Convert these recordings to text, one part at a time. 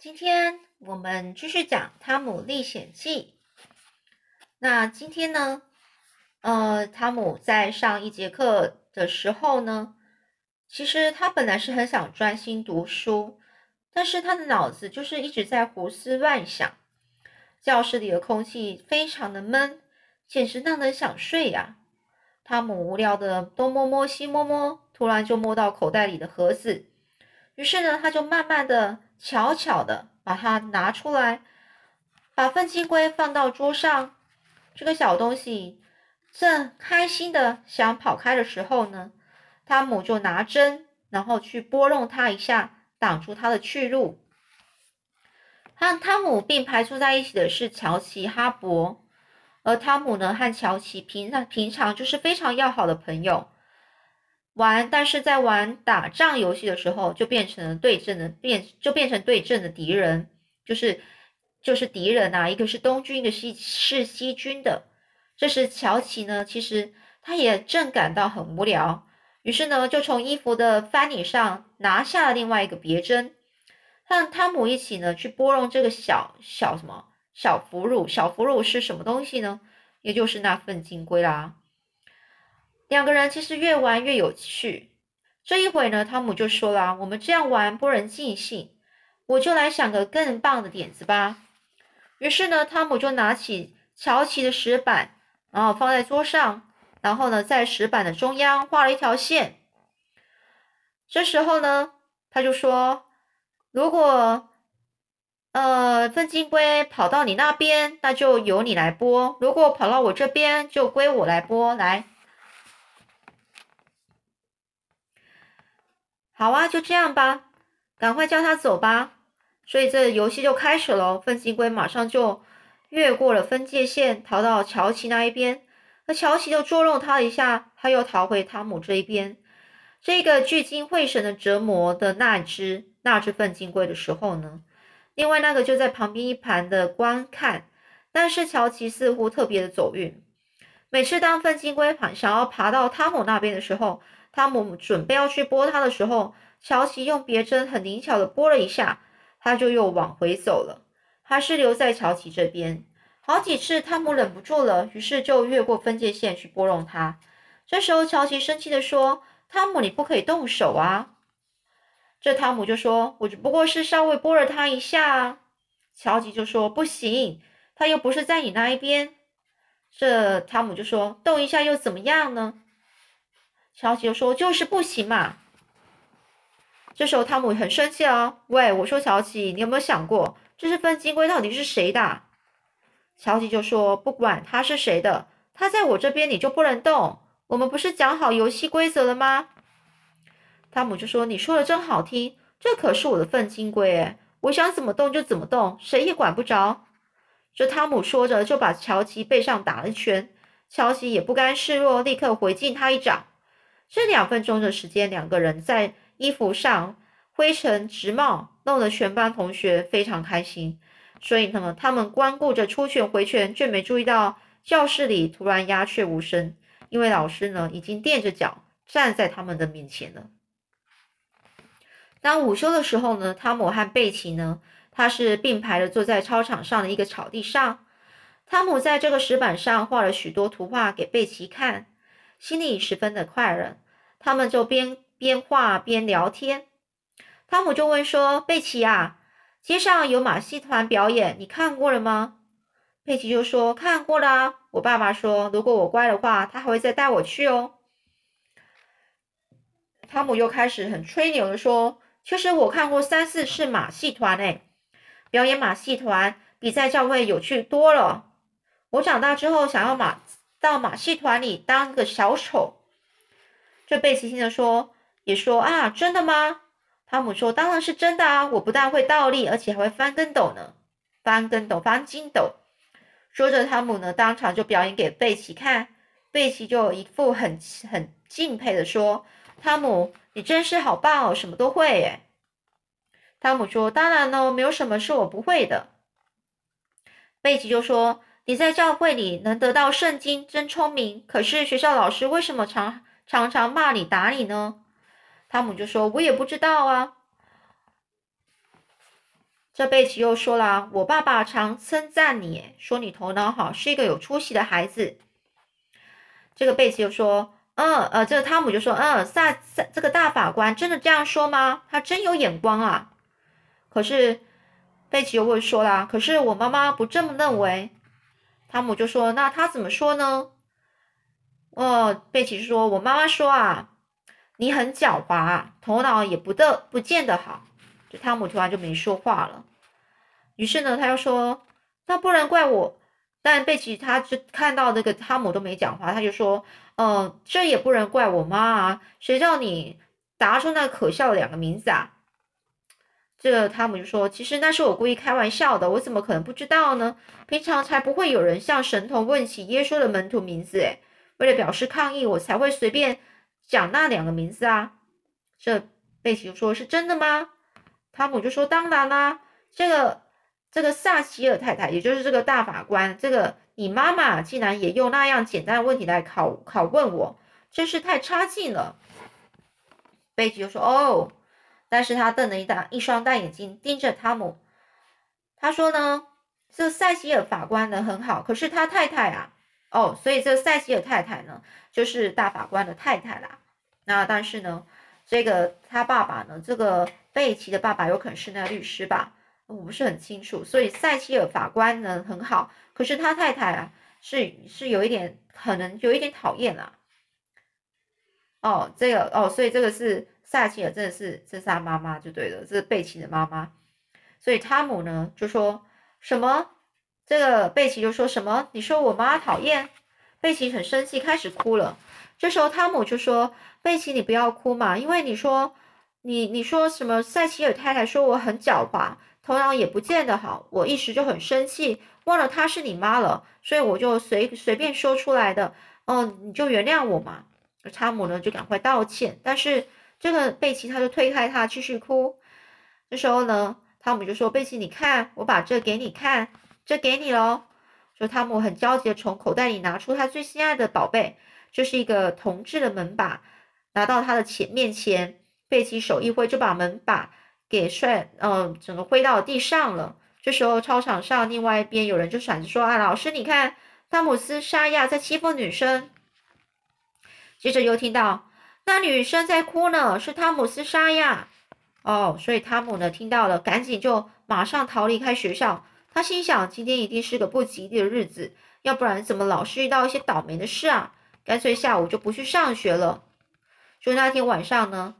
今天我们继续讲《汤姆历险记》。那今天呢，呃，汤姆在上一节课的时候呢，其实他本来是很想专心读书，但是他的脑子就是一直在胡思乱想。教室里的空气非常的闷，简直让人想睡呀。汤姆无聊的东摸摸西摸摸，突然就摸到口袋里的盒子，于是呢，他就慢慢的。巧巧的把它拿出来，把粪金龟放到桌上。这个小东西正开心的想跑开的时候呢，汤姆就拿针，然后去拨弄它一下，挡住它的去路。和汤姆并排坐在一起的是乔奇哈勃，而汤姆呢和乔奇平常平常就是非常要好的朋友。玩，但是在玩打仗游戏的时候，就变成了对阵的变，就变成对阵的敌人，就是就是敌人啊，一个是东军，一个是是西军的。这时乔奇呢，其实他也正感到很无聊，于是呢，就从衣服的翻领上拿下了另外一个别针，和汤姆一起呢去拨弄这个小小什么小俘虏。小俘虏是什么东西呢？也就是那份金龟啦。两个人其实越玩越有趣。这一回呢，汤姆就说了：“我们这样玩不能尽兴，我就来想个更棒的点子吧。”于是呢，汤姆就拿起乔奇的石板，然后放在桌上，然后呢，在石板的中央画了一条线。这时候呢，他就说：“如果呃粪金龟跑到你那边，那就由你来拨；如果跑到我这边，就归我来拨。来。”好啊，就这样吧，赶快叫他走吧。所以这游戏就开始了。粪金龟马上就越过了分界线，逃到乔奇那一边。而乔奇就捉弄他一下，他又逃回汤姆这一边。这个聚精会神的折磨的那只那只粪金龟的时候呢，另外那个就在旁边一盘的观看。但是乔奇似乎特别的走运，每次当粪金龟想要爬到汤姆那边的时候。汤姆准备要去拨它的时候，乔奇用别针很灵巧的拨了一下，他就又往回走了。还是留在乔奇这边。好几次，汤姆忍不住了，于是就越过分界线去拨弄它。这时候，乔奇生气的说：“汤姆，你不可以动手啊！”这汤姆就说：“我只不过是稍微拨了它一下啊。”乔奇就说：“不行，他又不是在你那一边。”这汤姆就说：“动一下又怎么样呢？”乔奇就说：“就是不行嘛。”这时候汤姆很生气哦！喂，我说乔奇，你有没有想过，这是分金龟到底是谁的？乔奇就说：“不管他是谁的，他在我这边你就不能动。我们不是讲好游戏规则了吗？”汤姆就说：“你说的真好听，这可是我的粪金龟诶，我想怎么动就怎么动，谁也管不着。”这汤姆说着就把乔奇背上打了一拳，乔奇也不甘示弱，立刻回敬他一掌。这两分钟的时间，两个人在衣服上灰尘直冒，弄得全班同学非常开心。所以呢，他们光顾着出拳回拳，却没注意到教室里突然鸦雀无声，因为老师呢已经垫着脚站在他们的面前了。当午休的时候呢，汤姆和贝奇呢，他是并排的坐在操场上的一个草地上。汤姆在这个石板上画了许多图画给贝奇看。心里十分的快乐，他们就边边画边聊天。汤姆就问说：“贝奇啊，街上有马戏团表演，你看过了吗？”贝奇就说：“看过了。我爸爸说，如果我乖的话，他还会再带我去哦。”汤姆又开始很吹牛的说：“其实我看过三四次马戏团，诶，表演马戏团比在教会有趣多了。我长大之后想要马。”到马戏团里当个小丑，这贝奇听着说，也说啊，真的吗？汤姆说，当然是真的啊！我不但会倒立，而且还会翻跟斗呢，翻跟斗，翻筋斗。说着，汤姆呢当场就表演给贝奇看，贝奇就一副很很敬佩的说：“汤姆，你真是好棒哦，什么都会耶。”汤姆说：“当然喽，没有什么是我不会的。”贝奇就说。你在教会里能得到圣经，真聪明。可是学校老师为什么常常常骂你、打你呢？汤姆就说：“我也不知道啊。”这贝奇又说了：“我爸爸常称赞你，说你头脑好，是一个有出息的孩子。”这个贝奇又说：“嗯，呃，这个汤姆就说：嗯，萨萨这个大法官真的这样说吗？他真有眼光啊。”可是贝奇又会说啦：“可是我妈妈不这么认为。”汤姆就说：“那他怎么说呢？”哦，贝奇说：“我妈妈说啊，你很狡猾，头脑也不得不见得好。”这汤姆突然就没说话了。于是呢，他又说：“那不能怪我。”但贝奇他就看到那个汤姆都没讲话，他就说：“嗯，这也不能怪我妈啊，谁叫你答出那可笑的两个名字啊？”这个汤姆就说：“其实那是我故意开玩笑的，我怎么可能不知道呢？平常才不会有人向神童问起耶稣的门徒名字，诶，为了表示抗议，我才会随便讲那两个名字啊。”这贝奇就说：“是真的吗？”汤姆就说：“当然啦，这个这个萨希尔太太，也就是这个大法官，这个你妈妈竟然也用那样简单的问题来考考问我，真是太差劲了。”贝奇就说：“哦。”但是他瞪了一大一双大眼睛盯着汤姆，他说呢，这塞西尔法官呢很好，可是他太太啊，哦，所以这塞西尔太太呢就是大法官的太太啦。那但是呢，这个他爸爸呢，这个贝奇的爸爸有可能是那律师吧，我不是很清楚。所以塞西尔法官呢很好，可是他太太啊是是有一点可能有一点讨厌啦。哦，这个哦，所以这个是。塞奇尔真的是，这是他妈妈就对了，这是贝奇的妈妈。所以汤姆呢就说什么，这个贝奇就说什么，你说我妈讨厌，贝奇很生气，开始哭了。这时候汤姆就说，贝奇你不要哭嘛，因为你说你你说什么，塞奇尔太太说我很狡猾，头脑也不见得好，我一时就很生气，忘了她是你妈了，所以我就随随便说出来的。哦，你就原谅我嘛。汤姆呢就赶快道歉，但是。这个贝奇他就推开他，继续哭。这时候呢，汤姆就说：“贝奇，你看，我把这给你看，这给你喽。”说汤姆很焦急的从口袋里拿出他最心爱的宝贝，这是一个铜制的门把，拿到他的前面前，贝奇手一挥就把门把给摔，嗯，整个挥到地上了。这时候操场上另外一边有人就闪着说：“啊，老师，你看，汤姆斯沙亚在欺负女生。”接着又听到。那女生在哭呢，是汤姆斯沙亚。哦，所以汤姆呢听到了，赶紧就马上逃离开学校。他心想，今天一定是个不吉利的日子，要不然怎么老是遇到一些倒霉的事啊？干脆下午就不去上学了。就那天晚上呢，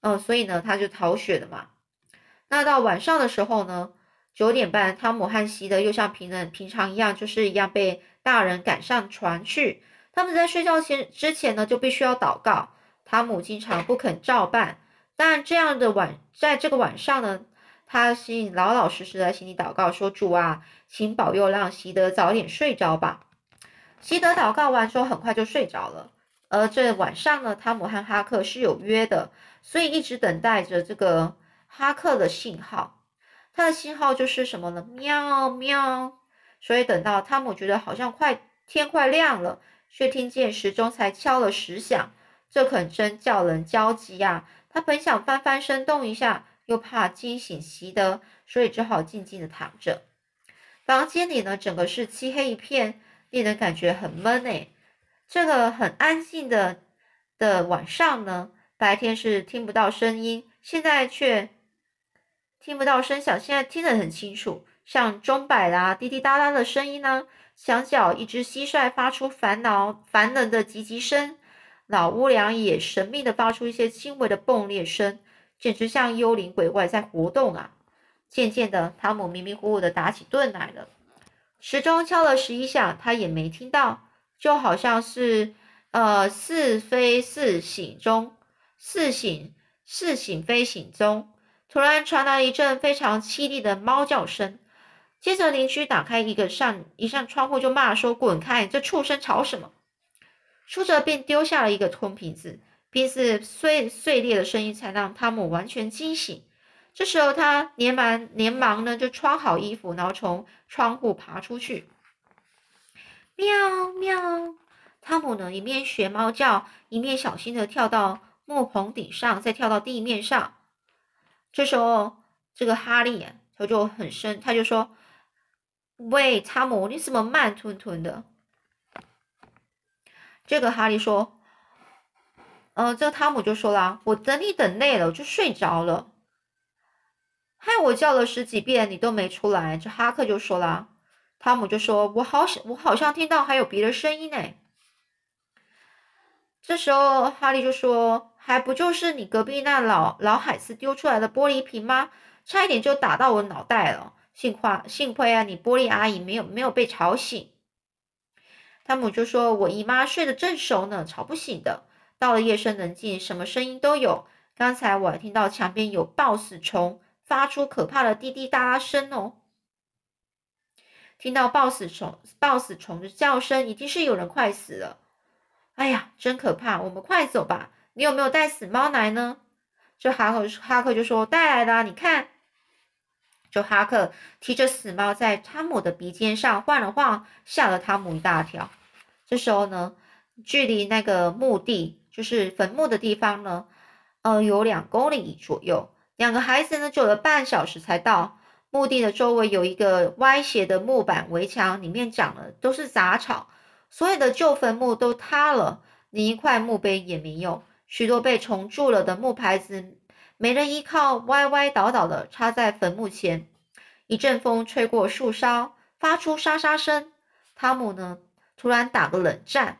嗯，所以呢他就逃学了嘛。那到晚上的时候呢，九点半，汤姆和西德又像平人平常一样，就是一样被大人赶上船去。他们在睡觉前之前呢，就必须要祷告。汤姆经常不肯照办，但这样的晚，在这个晚上呢，他心老老实实在心里祷告说：“主啊，请保佑，让席德早点睡着吧。”席德祷告完之后，很快就睡着了。而这晚上呢，汤姆和哈克是有约的，所以一直等待着这个哈克的信号。他的信号就是什么呢？喵喵。所以等到汤姆觉得好像快天快亮了，却听见时钟才敲了十响。这可真叫人焦急呀！他本想翻翻身动一下，又怕惊醒席德，所以只好静静的躺着。房间里呢，整个是漆黑一片，令人感觉很闷诶。这个很安静的的晚上呢，白天是听不到声音，现在却听不到声响，现在听得很清楚，像钟摆啦、滴滴答答的声音呢。墙角一只蟋蟀发出烦恼、烦人的唧唧声。老屋梁也神秘的发出一些轻微的崩裂声，简直像幽灵鬼怪在活动啊！渐渐的，汤姆迷迷糊糊的打起盹来了。时钟敲了十一响，他也没听到，就好像是呃似非似醒中，似醒似醒非醒中。突然传来一阵非常凄厉的猫叫声，接着邻居打开一个扇一扇窗户就骂说：“滚开，这畜生吵什么？”说着，便丢下了一个空瓶子，瓶子碎碎裂的声音才让汤姆完全惊醒。这时候，他连忙连忙呢就穿好衣服，然后从窗户爬出去。喵喵！汤姆呢一面学猫叫，一面小心的跳到木棚顶上，再跳到地面上。这时候，这个哈利他就很生，他就说：“喂，汤姆，你怎么慢吞吞的？”这个哈利说：“呃，这个汤姆就说了，我等你等累了，我就睡着了。害我叫了十几遍，你都没出来。”这哈克就说了，汤姆就说：“我好像我好像听到还有别的声音呢。”这时候哈利就说：“还不就是你隔壁那老老海斯丢出来的玻璃瓶吗？差一点就打到我脑袋了。幸亏幸亏啊，你玻璃阿姨没有没有被吵醒。”汤姆就说：“我姨妈睡得正熟呢，吵不醒的。到了夜深人静，什么声音都有。刚才我还听到墙边有抱死虫发出可怕的滴滴答答声哦。听到抱死虫抱死虫的叫声，一定是有人快死了。哎呀，真可怕！我们快走吧。你有没有带死猫来呢？”这哈克哈克就说：“带来了，你看。”就哈克提着死猫在汤姆的鼻尖上晃了晃，吓了汤姆一大跳。这时候呢，距离那个墓地，就是坟墓的地方呢，呃，有两公里左右。两个孩子呢，走了半小时才到墓地的周围，有一个歪斜的木板围墙，里面长的都是杂草，所有的旧坟墓都塌了，连一块墓碑也没有。许多被虫蛀了的木牌子。没人依靠，歪歪倒倒的插在坟墓前。一阵风吹过树梢，发出沙沙声。汤姆呢，突然打个冷战。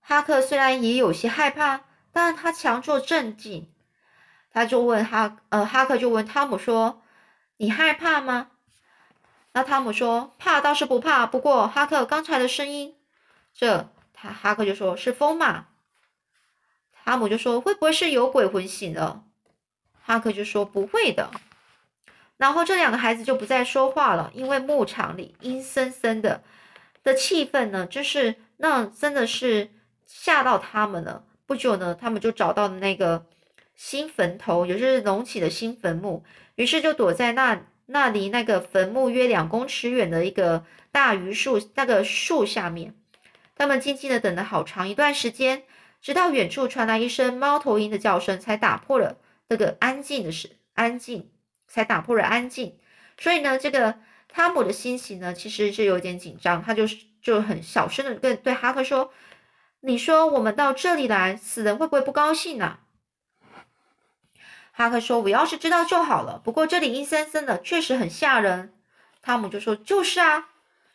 哈克虽然也有些害怕，但他强作镇静。他就问哈，呃，哈克就问汤姆说：“你害怕吗？”那汤姆说：“怕倒是不怕，不过哈克刚才的声音，这他哈克就说是风嘛。”汤姆就说：“会不会是有鬼魂醒了？”哈克就说不会的，然后这两个孩子就不再说话了，因为牧场里阴森森的的气氛呢，就是那真的是吓到他们了。不久呢，他们就找到了那个新坟头，也就是隆起的新坟墓，于是就躲在那那离那个坟墓约两公尺远的一个大榆树那个树下面。他们静静的等了好长一段时间，直到远处传来一声猫头鹰的叫声，才打破了。这个安静的是安静，才打破了安静。所以呢，这个汤姆的心情呢，其实是有点紧张。他就是就很小声的跟对哈克说：“你说我们到这里来，死人会不会不高兴呢？”哈克说：“我要是知道就好了。不过这里阴森森的，确实很吓人。”汤姆就说：“就是啊。”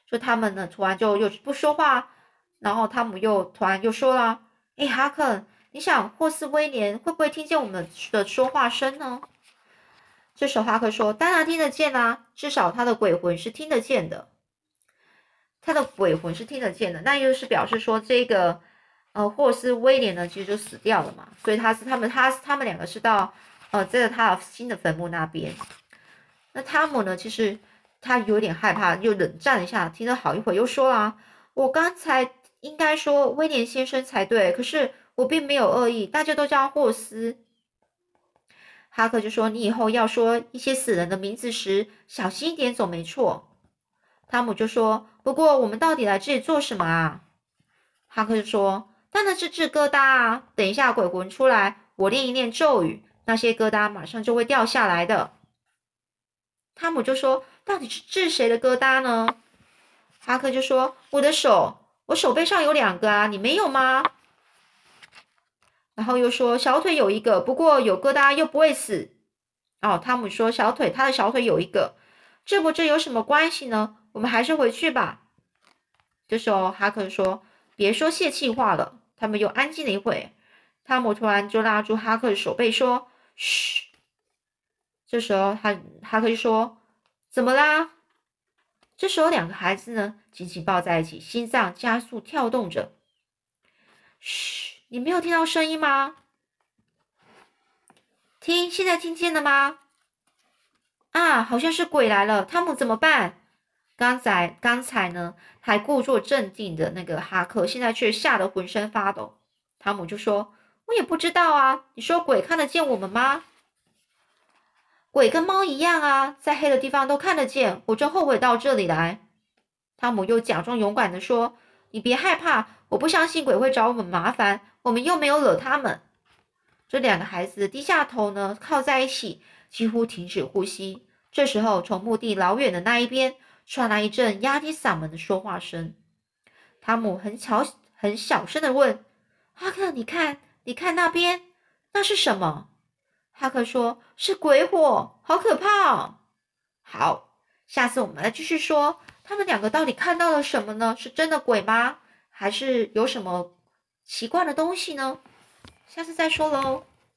说他们呢，突然就又不说话。然后汤姆又突然又说了：“哎，哈克。”你想霍斯威廉会不会听见我们的说话声呢？这时候哈克说：“当然听得见啦，至少他的鬼魂是听得见的。他的鬼魂是听得见的，那又是表示说这个呃霍斯威廉呢，其实就死掉了嘛。所以他是他们他他们两个是到呃在他新的坟墓那边。那汤姆呢，其实他有点害怕，又冷战一下，听了好一会又说了：我刚才应该说威廉先生才对，可是。”我并没有恶意，大家都叫霍斯。哈克就说：“你以后要说一些死人的名字时，小心一点，总没错。”汤姆就说：“不过我们到底来这里做什么啊？”哈克就说：“当然是治疙瘩啊！等一下鬼魂出来，我念一念咒语，那些疙瘩马上就会掉下来的。”汤姆就说：“到底是治谁的疙瘩呢？”哈克就说：“我的手，我手背上有两个啊，你没有吗？”然后又说小腿有一个，不过有疙瘩又不会死。哦，汤姆说小腿，他的小腿有一个，这不这有什么关系呢？我们还是回去吧。这时候哈克说：“别说泄气话了。”他们又安静了一会。汤姆突然就拉住哈克的手背说：“嘘。”这时候他哈克就说：“怎么啦？”这时候两个孩子呢紧紧抱在一起，心脏加速跳动着。嘘。你没有听到声音吗？听，现在听见了吗？啊，好像是鬼来了。汤姆怎么办？刚才刚才呢还故作镇定的那个哈克，现在却吓得浑身发抖。汤姆就说：“我也不知道啊。你说鬼看得见我们吗？鬼跟猫一样啊，在黑的地方都看得见。我真后悔到这里来。”汤姆又假装勇敢的说：“你别害怕，我不相信鬼会找我们麻烦。”我们又没有惹他们。这两个孩子低下头呢，靠在一起，几乎停止呼吸。这时候，从墓地老远的那一边传来一阵压低嗓门的说话声。汤姆很巧很小声的问：“哈克，你看，你看那边，那是什么？”哈克说：“是鬼火，好可怕！”好，下次我们来继续说，他们两个到底看到了什么呢？是真的鬼吗？还是有什么奇怪的东西呢？下次再说喽。